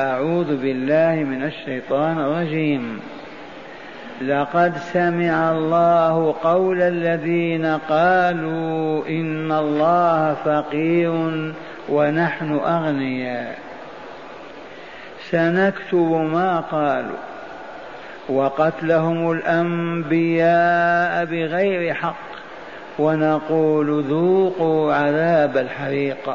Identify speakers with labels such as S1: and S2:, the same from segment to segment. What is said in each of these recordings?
S1: أعوذ بالله من الشيطان الرجيم. لقد سمع الله قول الذين قالوا إن الله فقير ونحن أغنياء. سنكتب ما قالوا. وقتلهم الأنبياء بغير حق. ونقول ذوقوا عذاب الحريق.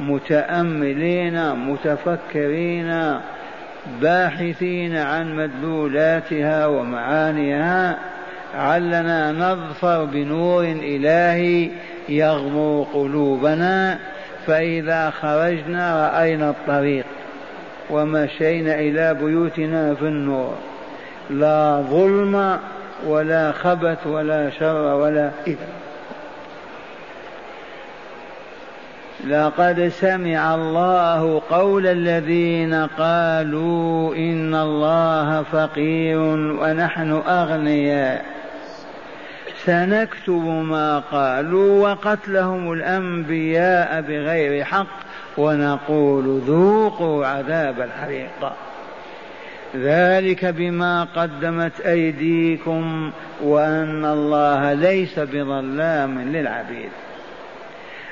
S1: متأملين متفكرين باحثين عن مدلولاتها ومعانيها. علنا نظفر بنور إلهي يغمر قلوبنا. فإذا خرجنا رأينا الطريق ومشينا إلى بيوتنا في النور. لا ظلم ولا خبث ولا شر ولا إثم لقد سمع الله قول الذين قالوا إن الله فقير ونحن أغنياء. سنكتب ما قالوا وقتلهم الأنبياء بغير حق ونقول ذوقوا عذاب الحريق. ذلك بما قدمت أيديكم وأن الله ليس بظلام للعبيد.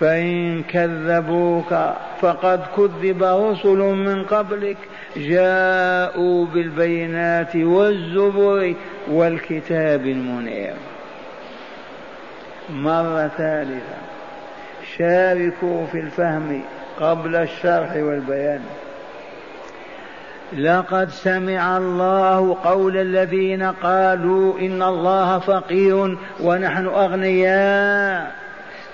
S1: فإن كذبوك فقد كذب رسل من قبلك جاءوا بالبينات والزبر والكتاب المنير. مرة ثالثة. شاركوا في الفهم قبل الشرح والبيان. لقد سمع الله قول الذين قالوا إن الله فقير ونحن أغنياء.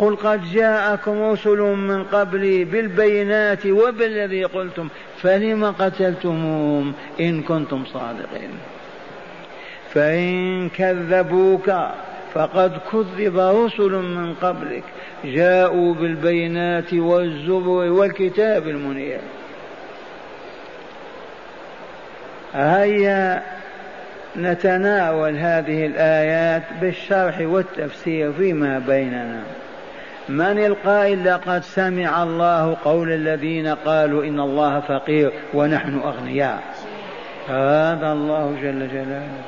S1: قل قد جاءكم رسل من قبلي بالبينات وبالذي قلتم فلم قتلتموهم إن كنتم صادقين؟ فإن كذبوك فقد كذب رسل من قبلك جاءوا بالبينات والزبر والكتاب المنير. هيا نتناول هذه الآيات بالشرح والتفسير فيما بيننا. من القائل لقد سمع الله قول الذين قالوا إن الله فقير ونحن أغنياء؟ هذا الله جل جلاله.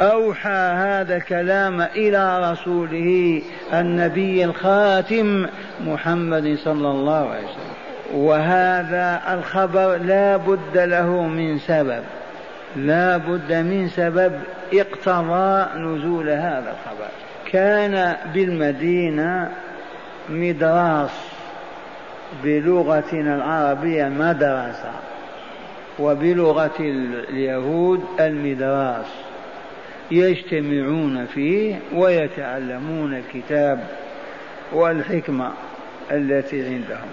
S1: أوحى هذا الكلام إلى رسوله النبي الخاتم محمد صلى الله عليه وسلم. وهذا الخبر لا بد له من سبب. لا بد من سبب اقتضى نزول هذا الخبر. كان بالمدينة مدراس بلغتنا العربية مدرسة وبلغة اليهود المدراس. يجتمعون فيه ويتعلمون الكتاب والحكمة التي عندهم.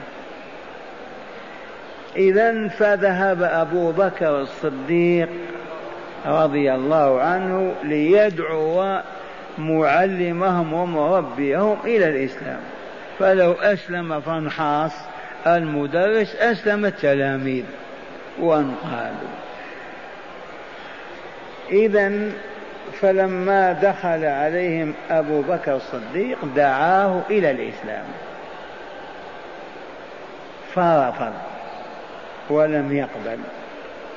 S1: إذا فذهب أبو بكر الصديق رضي الله عنه ليدعو معلمهم ومربيهم إلى الإسلام. فلو أسلم فانحاص المدرس أسلم التلاميذ. وانقادوا إذا فلما دخل عليهم أبو بكر الصديق دعاه إلى الإسلام. فرفض ولم يقبل.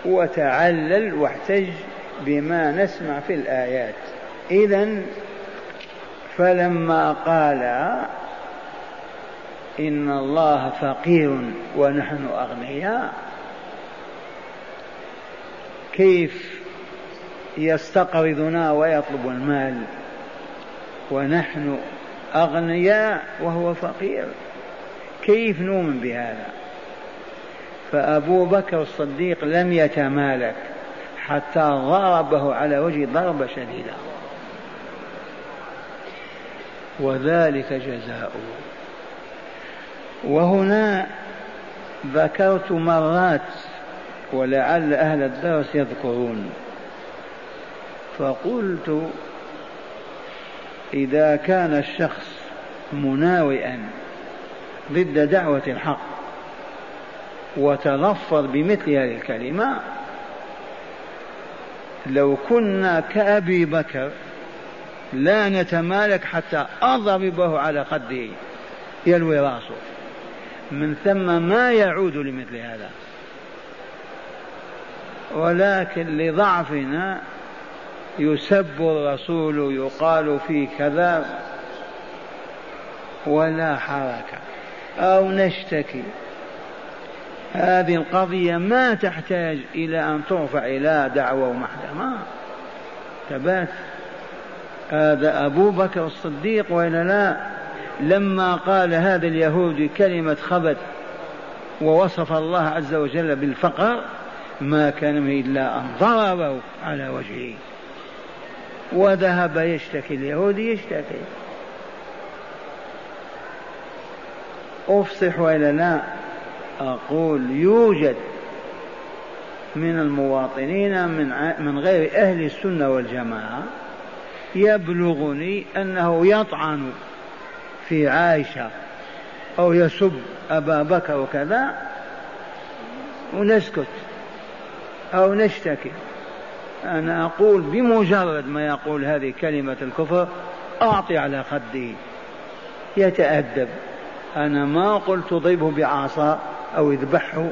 S1: وتعلل واحتج بما نسمع في الآيات. إذا فلما قال إن الله فقير ونحن أغنياء. كيف يستقرضنا ويطلب المال؟ ونحن أغنياء وهو فقير. كيف نؤمن بهذا؟ فأبو بكر الصديق لم يتمالك حتى ضربه على وجه ضربة شديدة وذلك جزاؤه. وهنا ذكرت مرات ولعل أهل الدرس يذكرون. فقلت إذا كان الشخص مناوئا ضد دعوة الحق وتلفظ بمثل هذه الكلمة لو كنا كأبي بكر لا نتمالك حتى أضربه على خده يلوي رأسه. من ثم ما يعود لمثل هذا. ولكن لضعفنا يسب الرسول يقال في كذا ولا حركة أو نشتكي. هذه القضية ما تحتاج إلى أن ترفع إلى دعوة ومحكمة ثبات هذا أبو بكر الصديق وإلا لا؟ لما قال هذا اليهودي كلمة خبث ووصف الله عز وجل بالفقر ما كان من إلا أن ضربه على وجهه. وذهب يشتكي اليهودي يشتكي. أفصح وإلا لا أقول يوجد من المواطنين من من غير أهل السنة والجماعة يبلغني أنه يطعن في عائشة أو يسب أبا بكر وكذا ونسكت أو نشتكي. أنا أقول بمجرد ما يقول هذه كلمة الكفر أعطي على خده يتأدب. أنا ما قلت ضربه بعصا أو اذبحه.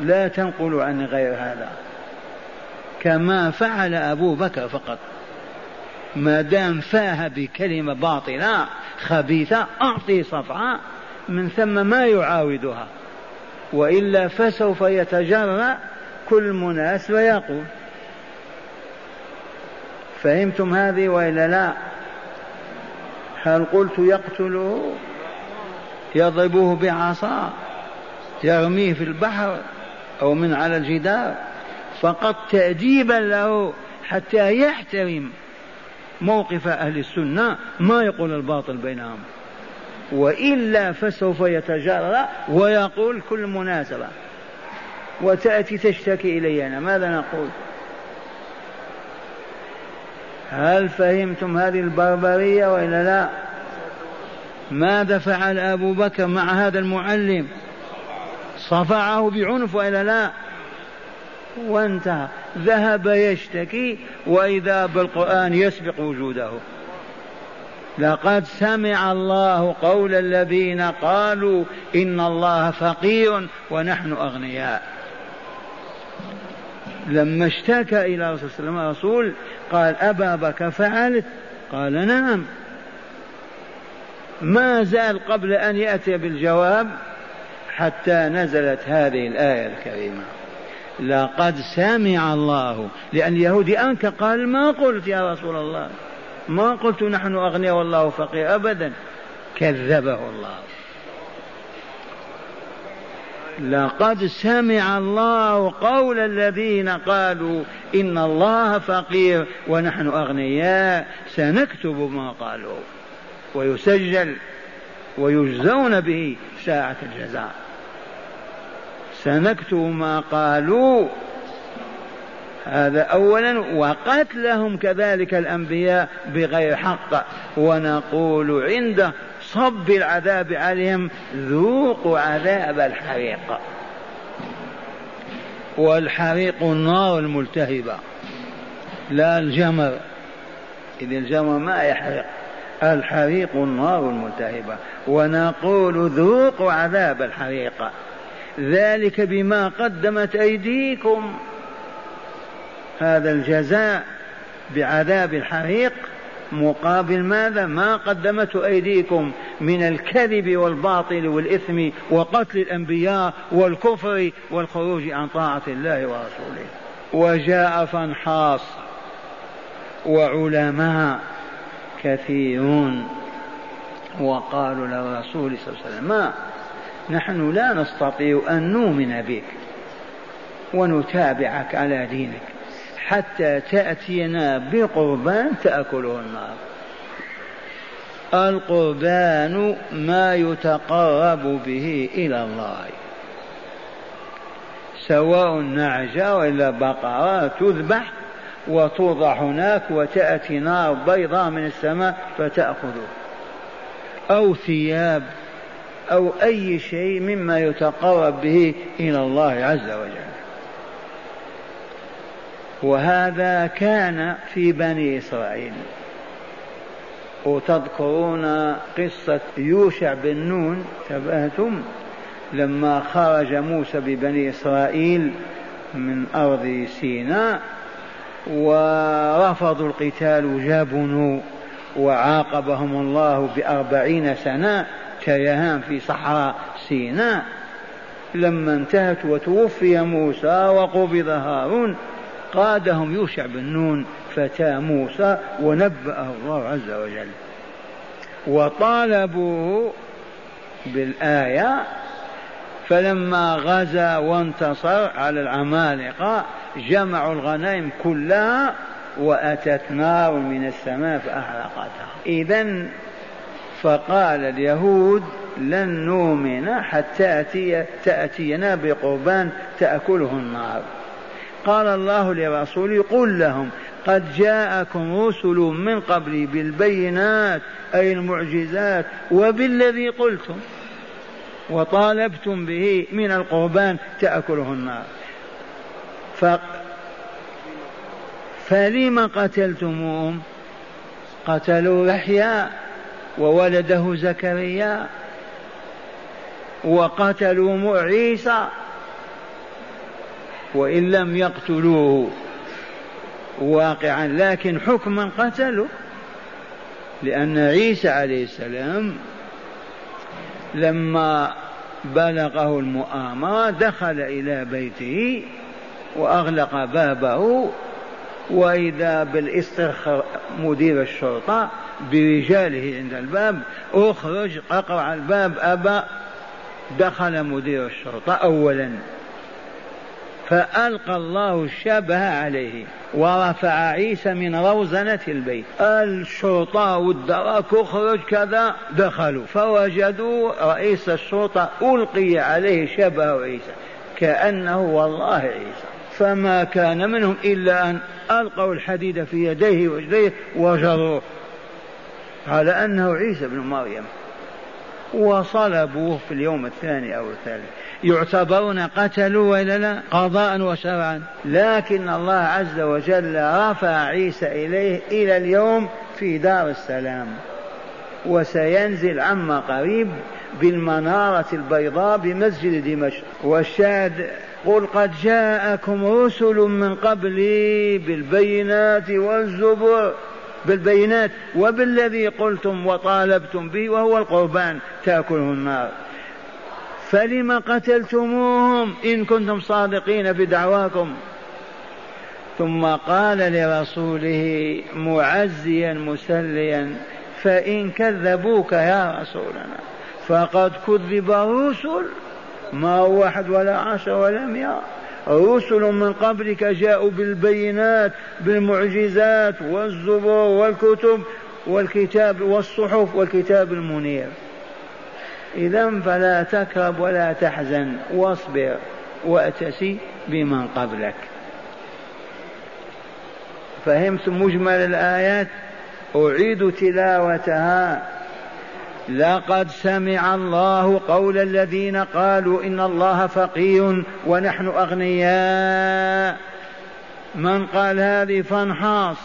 S1: لا تنقل عني غير هذا. كما فعل أبو بكر فقط. ما دام فاه بكلمة باطلة خبيثة أعطي صفعة من ثم ما يعاودها. وإلا فسوف يتجرأ كل مناسبة يقول فهمتم هذه وإلا لا؟ هل قلت يقتله؟ يضربوه بعصا يرميه في البحر أو من على الجدار. فقط تأديبا له حتى يحترم. موقف أهل السنة ما يقول الباطل بينهم. وإلا فسوف يتجرأ ويقول كل مناسبة. وتأتي تشتكي إلي أنا ماذا نقول؟ هل فهمتم هذه البربرية وإلا لا؟ ماذا فعل أبو بكر مع هذا المعلم؟ صفعه بعنف وإلا لا؟ وانتهى. ذهب يشتكي وإذا بالقرآن يسبق وجوده. لقد سمع الله قول الذين قالوا إن الله فقير ونحن أغنياء. لما اشتكى إلى رسول الله عليه الرسول قال أبا بكر فعلت قال نعم. ما زال قبل أن يأتي بالجواب حتى نزلت هذه الآية الكريمة. لقد سمع الله. لأن اليهودي أنكر قال ما قلت يا رسول الله. ما قلت نحن أغنياء والله فقير أبدا. كذبه الله. لقد سمع الله قول الذين قالوا إن الله فقير ونحن أغنياء. سنكتب ما قالوا. ويسجل. ويجزون به ساعة الجزاء. سنكتب ما قالوا. هذا أولا وقتلهم كذلك الأنبياء بغير حق. ونقول عند صب العذاب عليهم ذوقوا عذاب الحريق. والحريق النار الملتهبة. لا الجمر. إذ الجمر ما يحرق. الحريق النار الملتهبة. ونقول ذوقوا عذاب الحريق. ذلك بما قدمت أيديكم. هذا الجزاء بعذاب الحريق مقابل ماذا؟ ما قدمته أيديكم من الكذب والباطل والإثم وقتل الأنبياء والكفر والخروج عن طاعة الله ورسوله. وجاء فانحاص وعلماء كثيرون وقالوا للرسول صلى الله عليه وسلم ما نحن لا نستطيع أن نؤمن بك ونتابعك على دينك. حتى تأتينا بقربان تأكله النار. القربان ما يتقرب به إلى الله. سواء نعجة وإلا بقرة تذبح وتوضع هناك وتأتي نار بيضاء من السماء فتأخذه. أو ثياب أو أي شيء مما يتقرب به إلى الله عز وجل. وهذا كان في بني إسرائيل. وتذكرون قصة يوشع بن نون تبهتم؟ لما خرج موسى ببني إسرائيل من أرض سيناء ورفضوا القتال وجابنوا وعاقبهم الله بأربعين سنة كيهان في صحراء سيناء. لما انتهت وتوفي موسى وقبض هارون قادهم يوشع بن نون فتى موسى ونبأه الله عز وجل. وطالبوه بالآية فلما غزا وانتصر على العمالقة جمعوا الغنائم كلها وأتت نار من السماء فأحرقتها. إذا فقال اليهود لن نؤمن حتى تأتينا بقربان تأكله النار. قال الله لرسوله قل لهم قد جاءكم رسل من قبلي بالبينات أي المعجزات وبالذي قلتم وطالبتم به من القربان تأكله النار. ف... فلم قتلتموهم؟ قتلوا يحيى وولده زكريا وقتلوا عيسى وإن لم يقتلوه واقعا لكن حكما قتلوا لأن عيسى عليه السلام لما بلغه المؤامرة دخل إلى بيته وأغلق بابه وإذا بالاسترخاء مدير الشرطة برجاله عند الباب اخرج اقرع الباب أبى دخل مدير الشرطة أولا. فألقى الله الشبه عليه ورفع عيسى من روزنة البيت. الشرطة والدرك اخرج كذا. دخلوا. فوجدوا رئيس الشرطة ألقي عليه شبه عيسى كأنه والله عيسى. فما كان منهم إلا أن ألقوا الحديد في يديه ورجليه وجروه على أنه عيسى بن مريم. وصلبوه في اليوم الثاني أو الثالث. يعتبرون قتلوا ولا لا؟ قضاء وشرعا. لكن الله عز وجل رفع عيسى إليه إلى اليوم في دار السلام. وسينزل عما قريب بالمنارة البيضاء بمسجد دمشق. والشاهد قل قد جاءكم رسل من قبلي بالبينات والزبر بالبينات وبالذي قلتم وطالبتم به وهو القربان تأكله النار. فلم قتلتموهم إن كنتم صادقين في دعواكم ثم قال لرسوله معزيا مسليا فإن كذبوك يا رسولنا فقد كذب رسل ما هو واحد ولا عشر ولا مئة. رسل من قبلك جاءوا بالبينات بالمعجزات والزبور والكتب والكتاب والصحف والكتاب المنير. إذا فلا تكرب ولا تحزن واصبر وأتسي بمن قبلك. فهمت مجمل الآيات؟ أعيد تلاوتها. لقد سمع الله قول الذين قالوا إن الله فقير ونحن أغنياء. من قال هذه فانحاص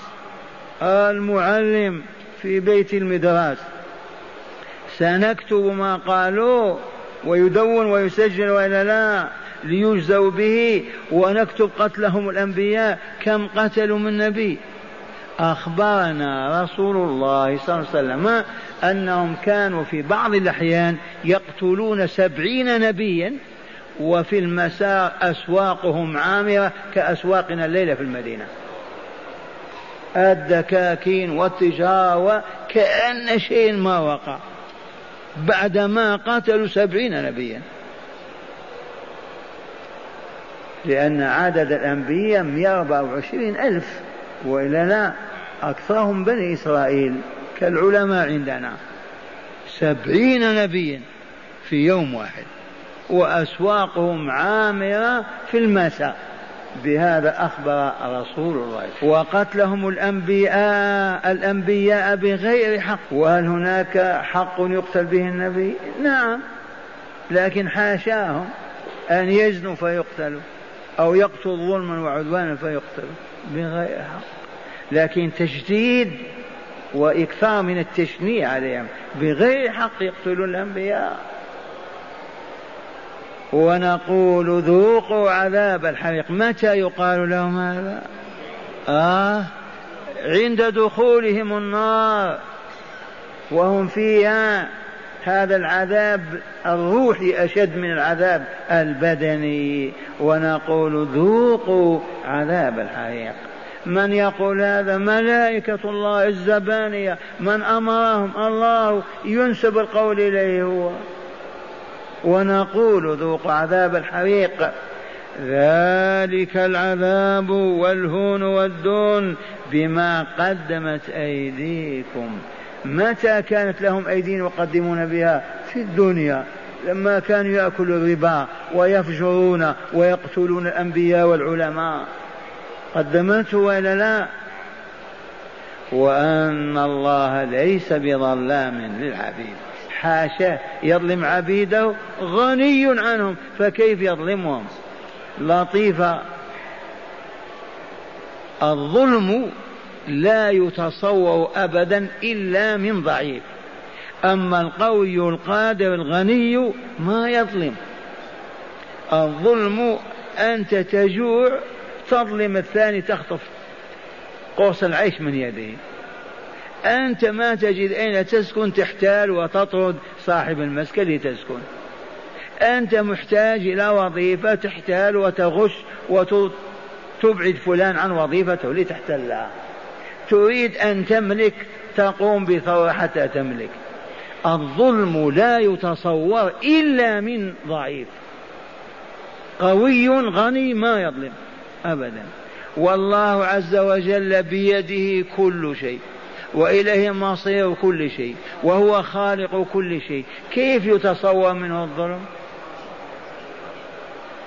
S1: المعلم في بيت المدراس سنكتب ما قالوا ويدون ويسجل وإلا لا ليجزوا به ونكتب قتلهم الأنبياء كم قتلوا من نبي. أخبرنا رسول الله صلى الله عليه وسلم أنهم كانوا في بعض الأحيان يقتلون سبعين نبيا وفي المساء أسواقهم عامرة كأسواقنا الليلة في المدينة. الدكاكين والتجارة وكأن شيء ما وقع. بعدما قتلوا سبعين نبيا. لأن عدد الأنبياء 124 ألف وإلا لا أكثرهم بني إسرائيل. كالعلماء عندنا. سبعين نبيا في يوم واحد. وأسواقهم عامرة في المساء. بهذا أخبر رسول الله. وقتلهم الأنبياء الأنبياء بغير حق. وهل هناك حق يقتل به النبي؟ نعم. لكن حاشاهم أن يزنوا فيقتلوا أو يقتل ظلما وعدوانا فيقتلوا. بغير حق. لكن تشديد وإكثار من التشنيع عليهم بغير حق يقتلون الأنبياء. ونقول ذوقوا عذاب الحريق. متى يقال لهم هذا؟ آه عند دخولهم النار. وهم فيها هذا العذاب الروحي أشد من العذاب البدني. ونقول ذوقوا عذاب الحريق. من يقول هذا ملائكة الله الزبانية من أمرهم الله ينسب القول إليه هو. ونقول ذوقوا عذاب الحريق. ذلك العذاب والهون والدون بما قدمت أيديكم. متى كانت لهم أيدين يقدمون بها؟ في الدنيا. لما كانوا يأكلوا الربا ويفجرون ويقتلون الأنبياء والعلماء. قدمته وإلا لا؟ وأن الله ليس بظلام للعبيد. حاشاه يظلم عبيده غني عنهم فكيف يظلمهم؟ لطيفة الظلم لا يتصور أبدا إلا من ضعيف. أما القوي القادر الغني ما يظلم. الظلم أنت تجوع تظلم الثاني تخطف قرص العيش من يده. أنت ما تجد أين تسكن تحتال وتطرد صاحب المسكن لتسكن. أنت محتاج إلى وظيفة تحتال وتغش وتبعد فلان عن وظيفته لتحتلها. تريد أن تملك تقوم بثورة حتى تملك. الظلم لا يتصور إلا من ضعيف. قوي غني ما يظلم. أبدا. والله عز وجل بيده كل شيء وإليه مصير كل شيء وهو خالق كل شيء. كيف يتصور منه الظلم؟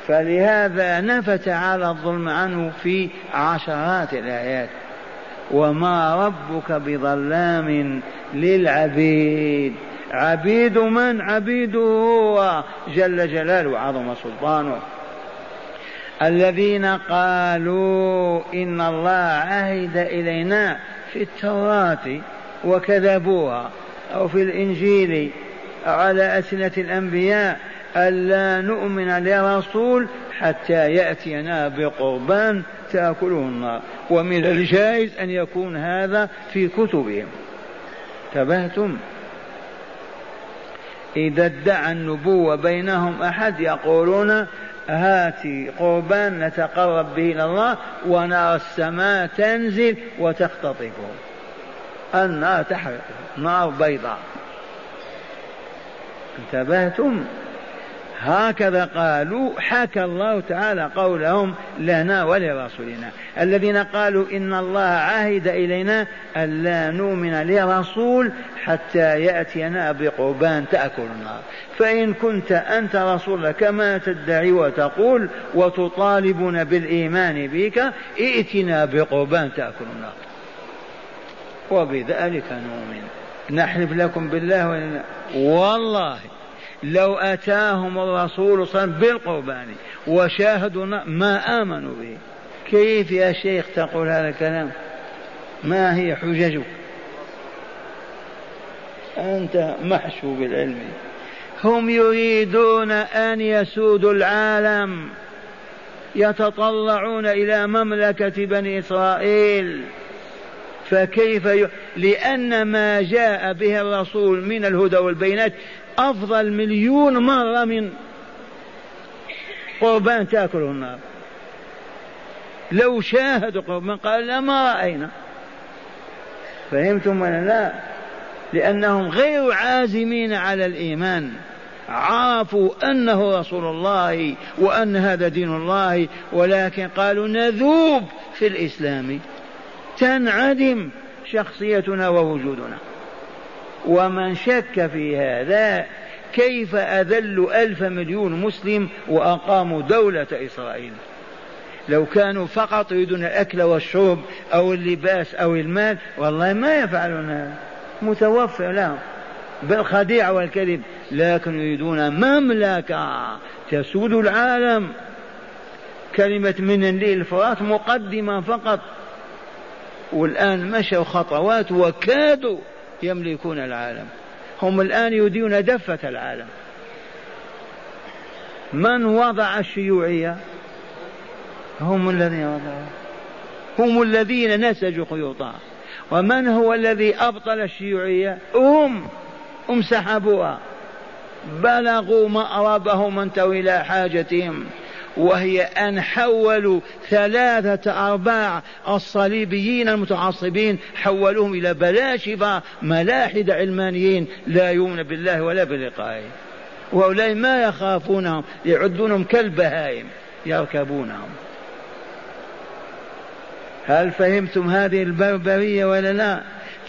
S1: فلهذا نفى تعالى الظلم عنه في عشرات الآيات. وما ربك بظلام للعبيد. عبيد من عبيده هو جل جلاله وعظم سلطانه. الذين قالوا إن الله عهد إلينا في التوراة وكذبوها أو في الإنجيل على ألسنة الأنبياء ألا نؤمن لرسول حتى يأتينا بقربان تأكله النار. ومن الجائز أن يكون هذا في كتبهم. تبهتم إذا ادعى النبوة بينهم أحد يقولون هاتي قربان نتقرب به إلى الله ونرى السماء تنزل وتختطفه النار تحرق نار بيضاء. انتبهتم؟ هكذا قالوا حكى الله تعالى قولهم لنا ولرسولنا. الذين قالوا إن الله عهد إلينا ألا نؤمن لرسول حتى يأتينا بقربان تأكل النار. فإن كنت أنت رسول كما تدعي وتقول وتطالبنا بالإيمان بك ائتنا بقربان تأكل النار. وبذلك نؤمن. نحلف لكم بالله والله. لو أتاهم الرسول صلى الله عليه وسلم بالقربان وشاهدوا ما آمنوا به. كيف يا شيخ تقول هذا الكلام؟ ما هي حججك؟ أنت محشو بالعلم هم يريدون أن يسودوا العالم. يتطلعون إلى مملكة بني إسرائيل. فكيف ي... لأن ما جاء به الرسول من الهدى والبينات أفضل مليون مرة من قربان تأكله النار. لو شاهدوا قربان قال لا ما رأينا. فهمتم ولا لا؟ لأنهم غير عازمين على الإيمان. عرفوا أنه رسول الله وأن هذا دين الله ولكن قالوا نذوب في الإسلام. تنعدم شخصيتنا ووجودنا. ومن شك في هذا كيف أذلوا ألف مليون مسلم وأقاموا دولة إسرائيل؟ لو كانوا فقط يريدون الأكل والشرب أو اللباس أو المال والله ما يفعلون. هذا متوفر لهم بالخديعة والكذب. لكن يريدون مملكة تسود العالم. كلمة من النيل الفرات مقدمة فقط. والآن مشوا خطوات وكادوا. يملكون العالم. هم الآن يريدون دفة العالم. من وضع الشيوعية؟ هم الذين وضعوا. هم الذين نسجوا خيوطها. ومن هو الذي أبطل الشيوعية؟ هم. هم سحبوها. بلغوا مأربهم انتهوا إلى حاجتهم. وهي أن حولوا ثلاثة أرباع الصليبيين المتعصبين حولوهم إلى بلاشفة ملاحدة علمانيين لا يؤمن بالله ولا بلقائه. وهؤلاء ما يخافونهم يعدونهم كالبهائم يركبونهم. هل فهمتم هذه البربرية ولا لا؟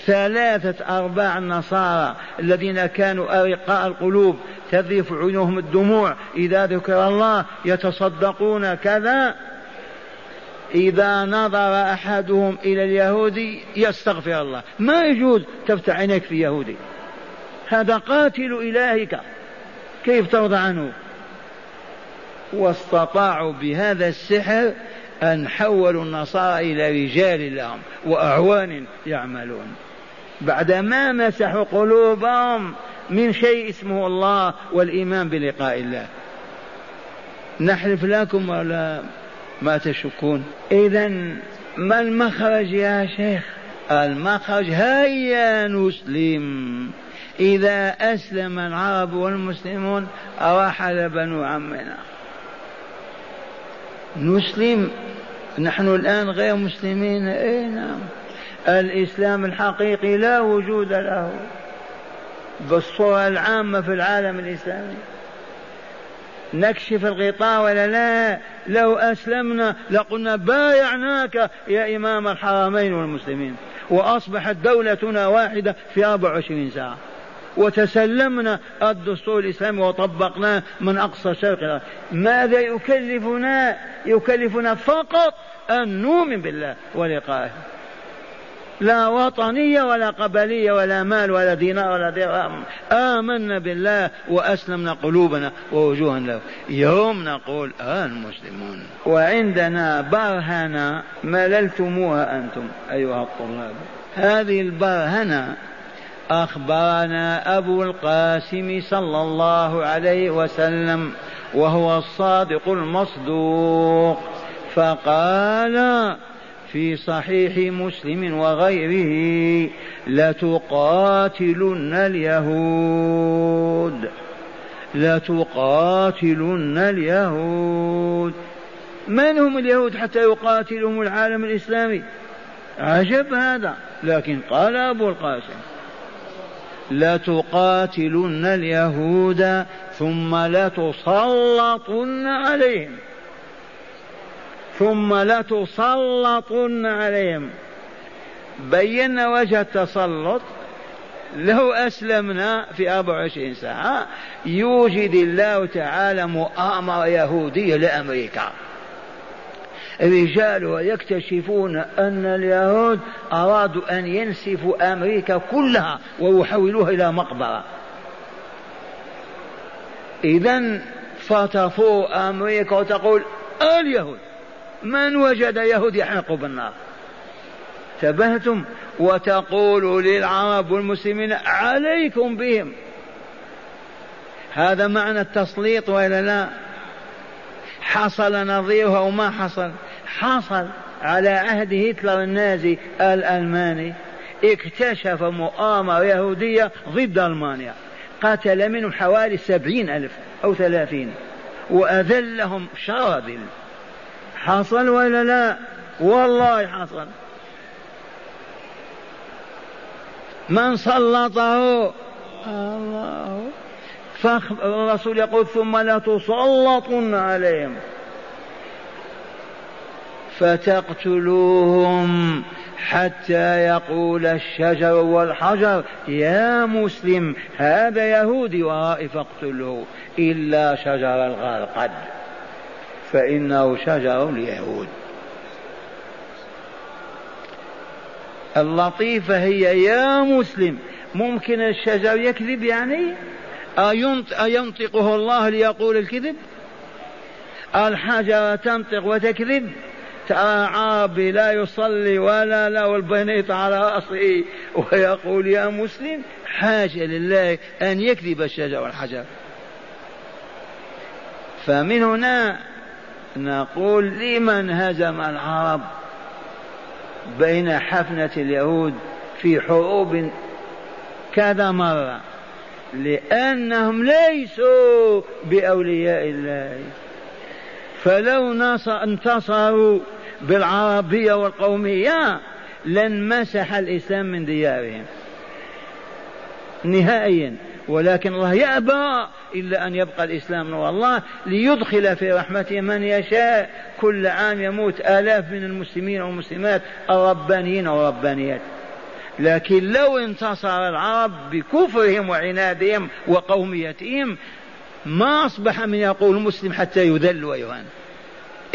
S1: ثلاثة أرباع النصارى الذين كانوا أرقاء القلوب تذرف عيونهم الدموع. إذا ذكر الله يتصدقون كذا. إذا نظر أحدهم إلى اليهودي يستغفر الله. ما يجوز تفتح عينيك في يهودي. هذا قاتل إلهك. كيف ترضى عنه؟ واستطاعوا بهذا السحر أن حولوا النصارى إلى رجال لهم وأعوان يعملون. بعدما مسحوا قلوبهم من شيء اسمه الله والإيمان بلقاء الله. نحلف لكم ولا ما تشكون؟ إذا ما المخرج يا شيخ؟ المخرج هيا نسلم. إذا أسلم العرب والمسلمون رحل بنو عمنا. نسلم؟ نحن الآن غير مسلمين. أي نعم. الإسلام الحقيقي لا وجود له. بالصورة العامة في العالم الإسلامي. نكشف الغطاء ولا لا؟ لو أسلمنا لقلنا بايعناك يا إمام الحرمين والمسلمين. وأصبحت دولتنا واحدة في 24 ساعة. وتسلمنا الدستور الإسلامي وطبقناه من أقصى شرق ماذا يكلفنا؟ يكلفنا فقط أن نؤمن بالله ولقائه. لا وطنية ولا قبلية ولا مال ولا دينار ولا درهم آمنا بالله وأسلمنا قلوبنا ووجوها له. يوم نقول آه المسلمون. وعندنا برهنة مللتموها أنتم أيها الطلاب. هذه البرهنة أخبرنا أبو القاسم صلى الله عليه وسلم وهو الصادق المصدوق. فقال في صحيح مسلم وغيره لتقاتلن اليهود. لتقاتلن اليهود. من هم اليهود حتى يقاتلهم العالم الإسلامي؟ عجب هذا. لكن قال أبو القاسم لتقاتلن اليهود ثم لتسلطن عليهم. ثم لتسلطن عليهم. بينا وجه التسلط. لو أسلمنا في 24 ساعة يوجد الله تعالى مؤامرة يهودية لأمريكا. رجالها يكتشفون أن اليهود أرادوا أن ينسفوا أمريكا كلها ويحولوها إلى مقبرة. إذا فتفور أمريكا وتقول اليهود من وجد يهود يحرق بالنار؟ تبهتم وتقول للعرب والمسلمين عليكم بهم. هذا معنى التسليط وإلا لا؟ حصل نظيره أو ما حصل؟ حصل على عهد هتلر النازي الألماني. اكتشف مؤامرة يهودية ضد ألمانيا. قتل منهم حوالي سبعين ألف أو ثلاثين. وأذلهم شراذل حصل ولا لا؟ والله حصل. من سلطه؟ الله. فالرسول يقول ثم لا تسلطن عليهم. فتقتلوهم حتى يقول الشجر والحجر يا مسلم هذا يهودي ورائي فاقتله إلا شجر الغرقد فإنه شجر اليهود. اللطيفة هي يا مسلم ممكن الشجر يكذب يعني؟ أينطقه الله ليقول الكذب؟ الحجر تنطق وتكذب؟ عربي لا يصلي ولا له البنيط على رأسه ويقول يا مسلم حاجة لله أن يكذب الشجر والحجر. فمن هنا نقول لمن هزم العرب بين حفنة اليهود في حروب كذا مرة لأنهم ليسوا بأولياء الله. فلو انتصروا بالعربية والقومية لانمسح الإسلام من ديارهم. نهائيا. ولكن الله يأبى إلا أن يبقى الإسلام نور الله ليدخل في رحمته من يشاء. كل عام يموت آلاف من المسلمين والمسلمات الربانيين والربانيات. لكن لو انتصر العرب بكفرهم وعنادهم وقوميتهم ما أصبح من يقول مسلم حتى يذل ويهان.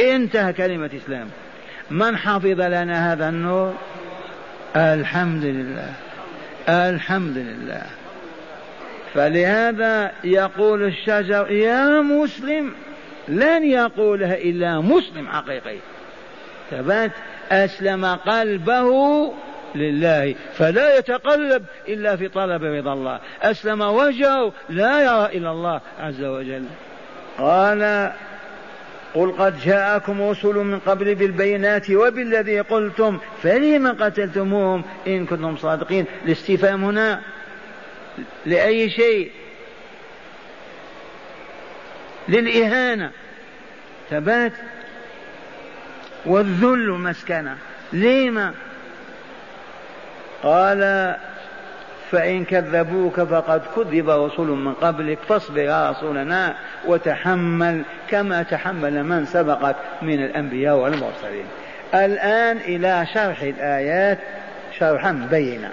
S1: انتهى كلمة إسلام من حفظ لنا هذا النور؟ الحمد لله. الحمد لله. فلهذا يقول الشجر يا مسلم لن يقولها إلا مسلم حقيقي. ثبات أسلم قلبه لله فلا يتقلب إلا في طلب رضا الله. أسلم وجهه لا يرى إلا الله عز وجل. قال قل قد جاءكم رسل من قبل بالبينات وبالذي قلتم فلم قتلتموهم؟ إن كنتم صادقين. الاستفهام هنا لأي شيء. للإهانة. ثبات والذل مسكنة. لما قال فإن كذبوك فقد كذب رسل من قبلك فاصبر يا رسولنا وتحمل كما تحمل من سبقك من الأنبياء والمرسلين. الآن إلى شرح الآيات شرحا بينا.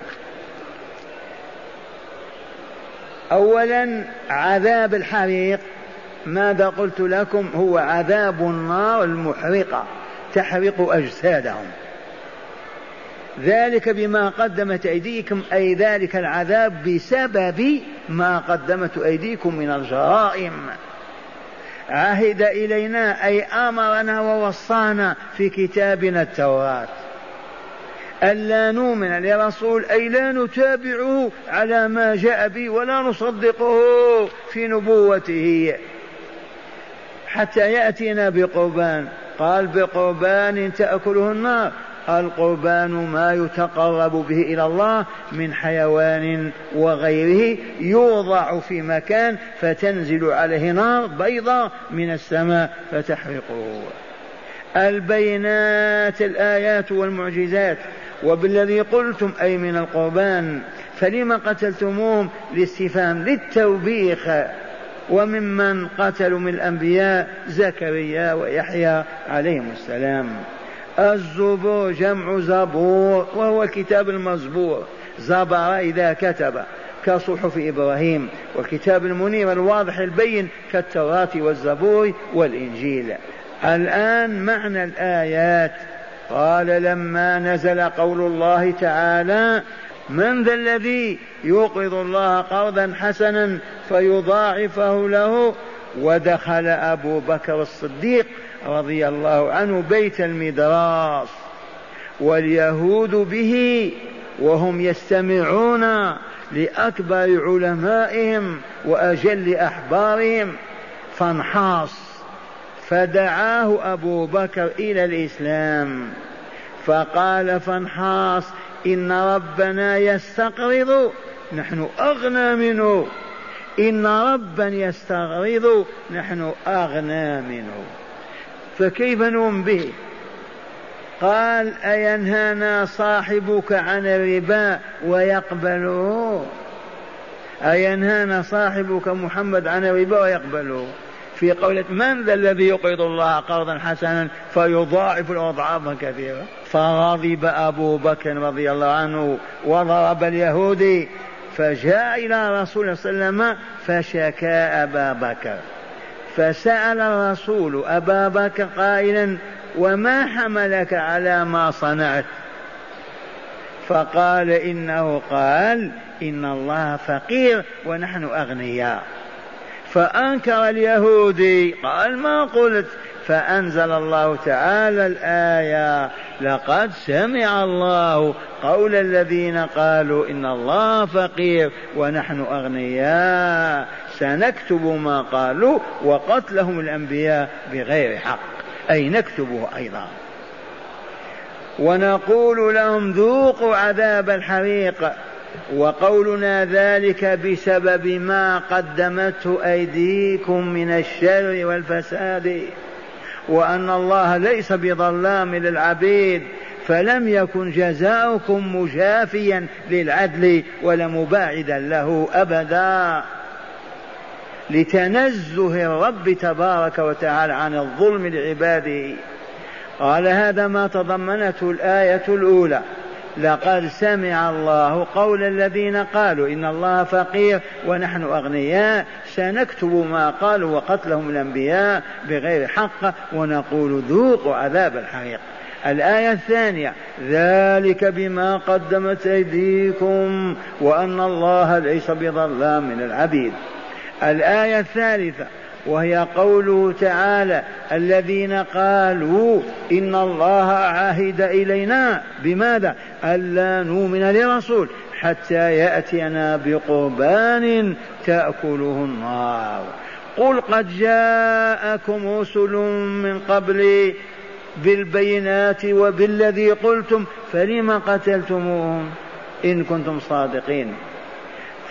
S1: أولا عذاب الحريق. ماذا قلت لكم؟ هو عذاب النار المحرقة تحرق أجسادهم. ذلك بما قدمت أيديكم أي ذلك العذاب بسبب ما قدمت أيديكم من الجرائم. عهد إلينا أي أمرنا ووصانا في كتابنا التوراة. ألا نؤمن لرسول أي لا نتابعه على ما جاء به ولا نصدقه في نبوته. حتى يأتينا بقربان. قال بقربان تأكله النار. القربان ما يتقرب به إلى الله من حيوان وغيره يوضع في مكان فتنزل عليه نار بيضاء من السماء فتحرقه. البينات الآيات والمعجزات. وبالذي قلتم أي من القربان فلم قتلتموهم لاستفهام للتوبيخ. وممن قتلوا من الأنبياء زكريا ويحيى عليهم السلام. الزبور جمع زبور وهو الكتاب المزبور. زبر إذا كتب كصحف إبراهيم. والكتاب المنير الواضح البين كالتوراة والزبور والإنجيل. الآن معنى الآيات. قال لما نزل قول الله تعالى من ذا الذي يوقظ الله قرضا حسنا فيضاعفه له ودخل أبو بكر الصديق رضي الله عنه بيت المدراس واليهود به وهم يستمعون لأكبر علمائهم وأجل أحبارهم فانحاص. فدعاه أبو بكر إلى الإسلام. فقال فانحاص إن ربنا يستقرض. نحن أغنى منه. إن ربا يستغرض نحن أغنى منه. فكيف نؤمن به؟ قال أينهانا صاحبك عن الربا ويقبله؟ أينهانا صاحبك محمد عن الربا ويقبله؟ في قولة من ذا الذي يقرض الله قرضا حسنا فيضاعف الأضعاف كثيرة فغضب أبو بكر رضي الله عنه وضرب اليهودي فجاء إلى رسول الله صلى الله عليه وسلم فشكى أبا بكر. فسأل الرسول أبا بكر قائلا وما حملك على ما صنعت؟ فقال إنه قال إن الله فقير ونحن أغنياء. فأنكر اليهودي. قال ما قلت؟ فأنزل الله تعالى الآية لقد سمع الله قول الذين قالوا إن الله فقير ونحن أغنياء. سنكتب ما قالوا وقتلهم الأنبياء بغير حق. أي نكتبه أيضا. ونقول لهم ذوقوا عذاب الحريق. وقولنا ذلك بسبب ما قدمته أيديكم من الشر والفساد وأن الله ليس بظلام للعبيد فلم يكن جزاؤكم مجافيا للعدل ولا مباعدا له أبدا. لتنزه الرب تبارك وتعالى عن الظلم لعباده. قال هذا ما تضمنته الآية الأولى. لقد سمع الله قول الذين قالوا إن الله فقير ونحن أغنياء. سنكتب ما قالوا وقتلهم الأنبياء بغير حق ونقول ذوقوا عذاب الحريق. الآية الثانية ذلك بما قدمت أيديكم وأن الله ليس بظلام من العبيد. الآية الثالثة وهي قوله تعالى الذين قالوا إن الله عهد إلينا بماذا؟ ألا نؤمن لرسول حتى يأتينا بقربان تأكله النار. قل قد جاءكم رسل من قبلي بالبينات وبالذي قلتم فلم قتلتموهم؟ إن كنتم صادقين.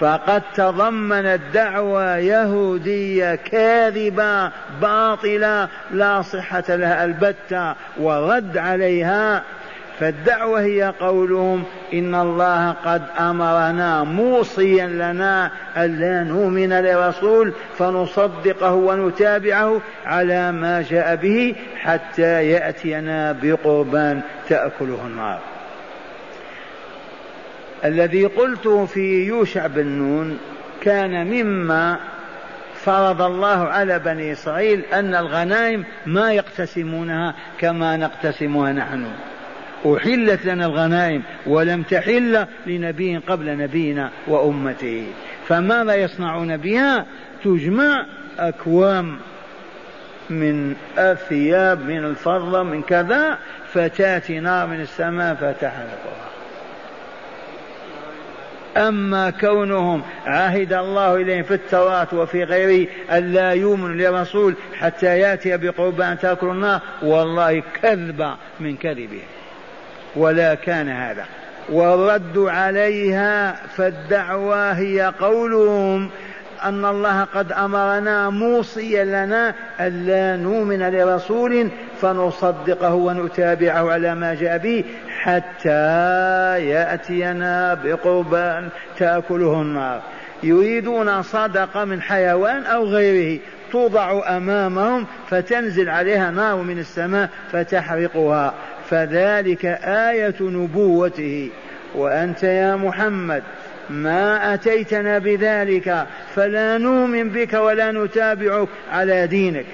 S1: فقد تضمنت دعوة يهودية كاذبة باطلة لا صحة لها البتة ورد عليها. فالدعوة هي قولهم إن الله قد أمرنا موصيا لنا ألا نؤمن لرسول فنصدقه ونتابعه على ما جاء به حتى يأتينا بقربان تأكله النار. الذي قلته في يوشع بن نون كان مما فرض الله على بني إسرائيل أن الغنائم ما يقتسمونها كما نقتسمها نحن. أحلت لنا الغنائم ولم تحل لنبي قبل نبينا وأمته. فماذا يصنعون بها؟ تجمع أكوام من الثياب من الفضة من كذا فتأتي نار من السماء فتحرقها. أما كونهم عهد الله إليهم في التوراة وفي غيره ألا يؤمنوا لرسول حتى يأتي بقربان تأكل النار والله كذب من كذبه ولا كان هذا. والرد عليها فالدعوة هي قولهم أن الله قد أمرنا موصيا لنا ألا نؤمن لرسول فنصدقه ونتابعه على ما جاء به حتى يأتينا بقربان تأكله النار. يريدون صدقة من حيوان أو غيره. توضع أمامهم فتنزل عليها نار من السماء فتحرقها. فذلك آية نبوته. وأنت يا محمد ما أتيتنا بذلك فلا نؤمن بك ولا نتابعك على دينك.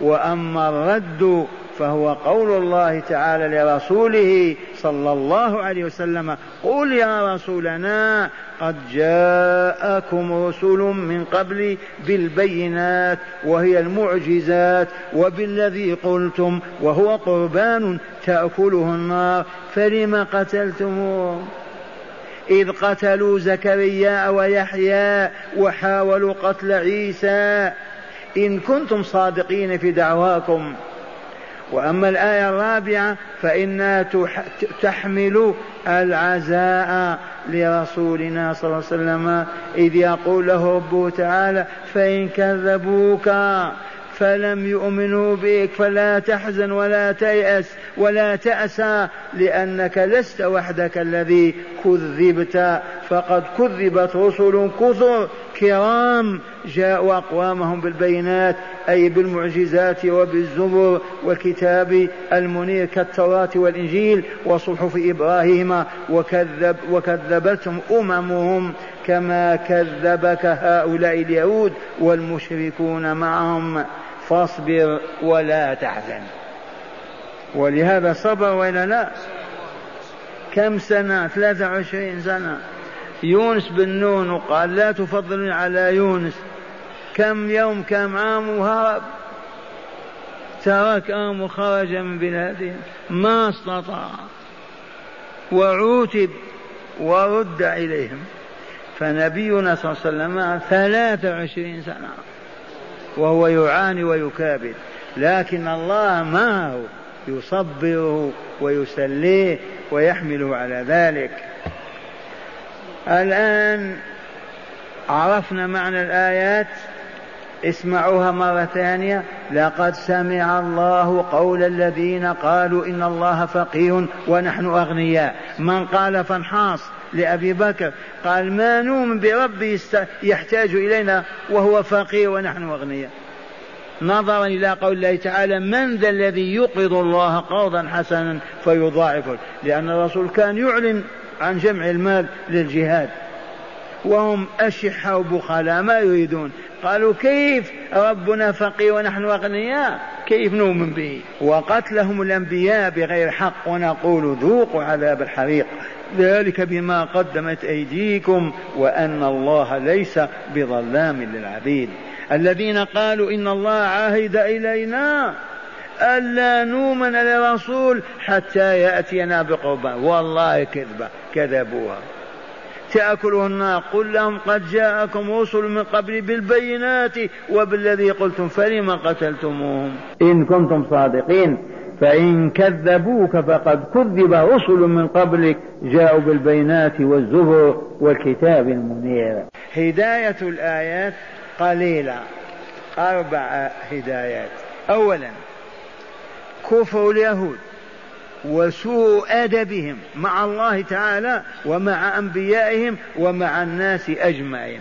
S1: وأما الرد فهو قول الله تعالى لرسوله صلى الله عليه وسلم قل يا رسولنا قد جاءكم رسل من قبل بالبينات وهي المعجزات وبالذي قلتم وهو قربان تأكله النار فلم قتلتموه؟ إذ قتلوا زكريا ويحيى وحاولوا قتل عيسى. إن كنتم صادقين في دعواكم. وأما الآية الرابعة فإنها تحمل العزاء لرسولنا صلى الله عليه وسلم إذ يقول له ربه تعالى فإن كذبوك فلم يؤمنوا بك فلا تحزن ولا تيأس ولا تأسى لأنك لست وحدك الذي كذبت. فقد كذبت رسل كثر كرام جاءوا أقوامهم بالبينات أي بالمعجزات وبالزبر والكتاب المنير كالتوراة والإنجيل وصحف إبراهيم وكذب وكذبتهم أممهم كما كذبك هؤلاء اليهود والمشركون معهم. فاصبر ولا تحزن. ولهذا صبر وإلا لا؟ كم سنة؟ ثلاثة وعشرين سنة. يونس بن نون وقال لا تفضلني على يونس. كم يوم كم عام وهرب؟ تركهم وخرج من بلادهم ما استطاع. وعوتب ورد إليهم. فنبينا صلى الله عليه وسلم ثلاثة وعشرين سنة. وهو يعاني ويكابد لكن الله معه يصبره ويسليه ويحمله على ذلك. الآن عرفنا معنى الآيات. اسمعوها مرة ثانية. لقد سمع الله قول الذين قالوا إن الله فقير ونحن أغنياء. من قال فانحاص لأبي بكر قال ما نؤمن برب يحتاج إلينا وهو فقير ونحن أغنياء. نظرا إلى قول الله تعالى من ذا الذي يقرض الله قرضا حسنا فيضاعفه. لأن الرسول كان يعلن عن جمع المال للجهاد. وهم أشحة وبخلاء ما يريدون. قالوا كيف؟ ربنا فقير ونحن أغنياء. كيف نؤمن به؟ وقتلهم الأنبياء بغير حق ونقول ذوقوا عذاب الحريق. ذلك بما قدمت أيديكم وأن الله ليس بظلام للعبيد. الذين قالوا إن الله عاهد إلينا ألا نؤمن لرسول حتى يأتينا بقربان. والله كذبة كذبوها. تأكله النار قل لهم قد جاءكم رسل من قبل بالبينات وبالذي قلتم فلم قتلتموهم؟ إن كنتم صادقين فإن كذبوك فقد كذب رسل من قبلك جاءوا بالبينات والزبر والكتاب المنير. هداية الآيات قليلة. أربع هدايات. أولا كفر اليهود. وسوء أدبهم مع الله تعالى ومع أنبيائهم ومع الناس أجمعين.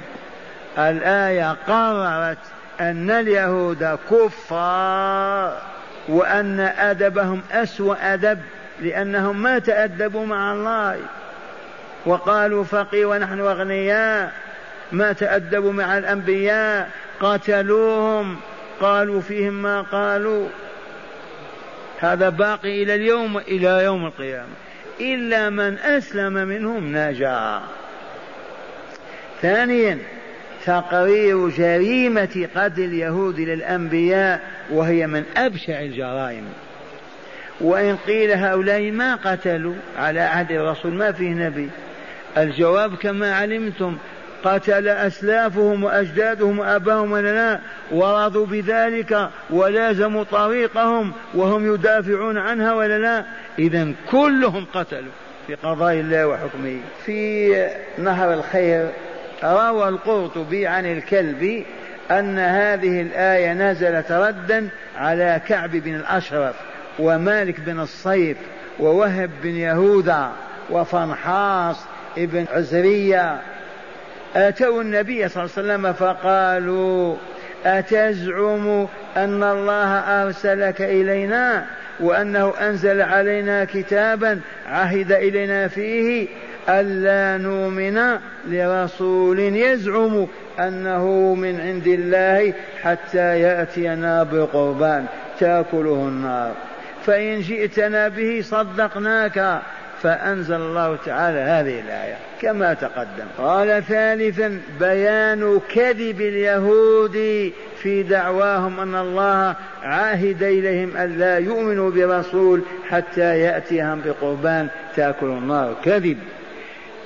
S1: الآية قررت أن اليهود كفار وأن أدبهم أسوأ أدب لأنهم ما تأدبوا مع الله. وقالوا فقي ونحن أغنياء ما تأدبوا مع الأنبياء قتلوهم قالوا فيهم ما قالوا. هذا باقي إلى اليوم إلى يوم القيامة. إلا من أسلم منهم نجا ثانيا تقرير جريمة قتل اليهود للأنبياء وهي من أبشع الجرائم. وإن قيل هؤلاء ما قتلوا على عهد الرسول ما فيه نبي. الجواب كما علمتم قتل أسلافهم وأجدادهم وأباهم لا ورضوا بذلك ولازموا طريقهم وهم يدافعون عنها ولا لا إذا كلهم قتلوا في قضاء الله وحكمه. في نهر الخير روى القرطبي عن الكلب أن هذه الآية نزلت ردا على كعب بن الأشرف ومالك بن الصيف ووهب بن يهوذا وفنحاص ابن عزرية أتوا النبي صلى الله عليه وسلم فقالوا أتزعم أن الله أرسلك إلينا وأنه أنزل علينا كتابا عهد إلينا فيه ألا نؤمن لرسول يزعم أنه من عند الله حتى يأتينا بقربان تأكله النار. فإن جئتنا به صدقناك فأنزل الله تعالى هذه الآية. كما تقدم. قال ثالثا بيان كذب اليهود في دعواهم أن الله عاهد إليهم أن لا يؤمنوا برسول حتى يأتيهم بقربان تأكل النار. كذب.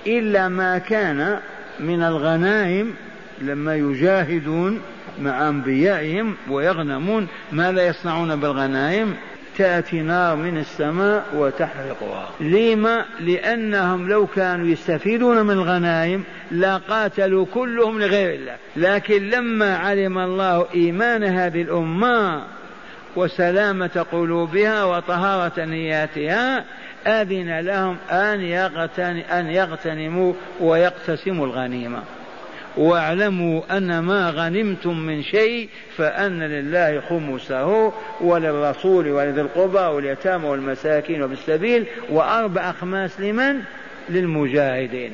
S1: إلا ما كان من الغنائم لما يجاهدون مع أنبيائهم ويغنمون ماذا يصنعون بالغنائم تأتي نار من السماء وتحرقها. لما؟ لأنهم لو كانوا يستفيدون من الغنائم لقاتلوا كلهم لغير الله. لكن لما علم الله إيمان هذه الأمة وسلامة قلوبها وطهارة نياتها أذن لهم أن, يغتن أن يغتنموا ويقتسموا الغنيمة. واعلموا أن ما غنمتم من شيء فأن لله خمسه وللرسول ولذي القربى واليتامى والمساكين وبالسبيل وأربع أخماس لمن؟ للمجاهدين.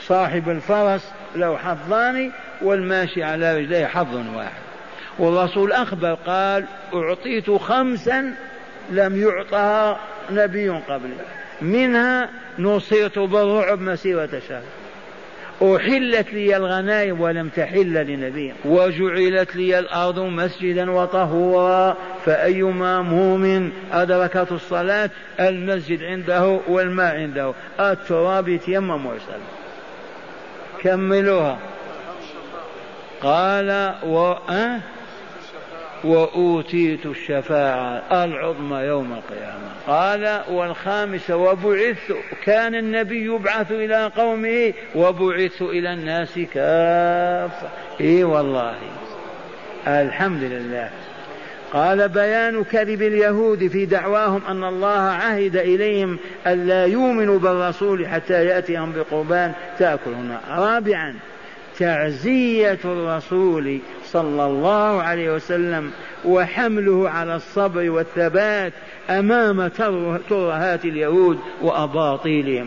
S1: صاحب الفرس له حظان والماشي على رجليه حظ واحد. والرسول أخبر قال أعطيت خمسا لم يعطها نبي قبلي. منها نصرت بالرعب مسيرة شهر أحلت لي الغنائم ولم تحل لنبي. وجعلت لي الأرض مسجدا وطهورا فأيما مؤمن أدركت الصلاة المسجد عنده والماء عنده. التراب يتيمم ويصلي. كملوها. قال و... أه؟ وأوتيت الشفاعة العظمى يوم القيامة. قال والخامس وبعثت كان النبي يبعث إلى قومه وبعثت إلى الناس كافة. إي والله. الحمد لله. قال بيان كذب اليهود في دعواهم أن الله عهد إليهم ألا يؤمنوا بالرسول حتى يأتيهم بقربان تأكلهن رابعا. تعزية الرسول صلى الله عليه وسلم وحمله على الصبر والثبات أمام ترهات اليهود وأباطيلهم.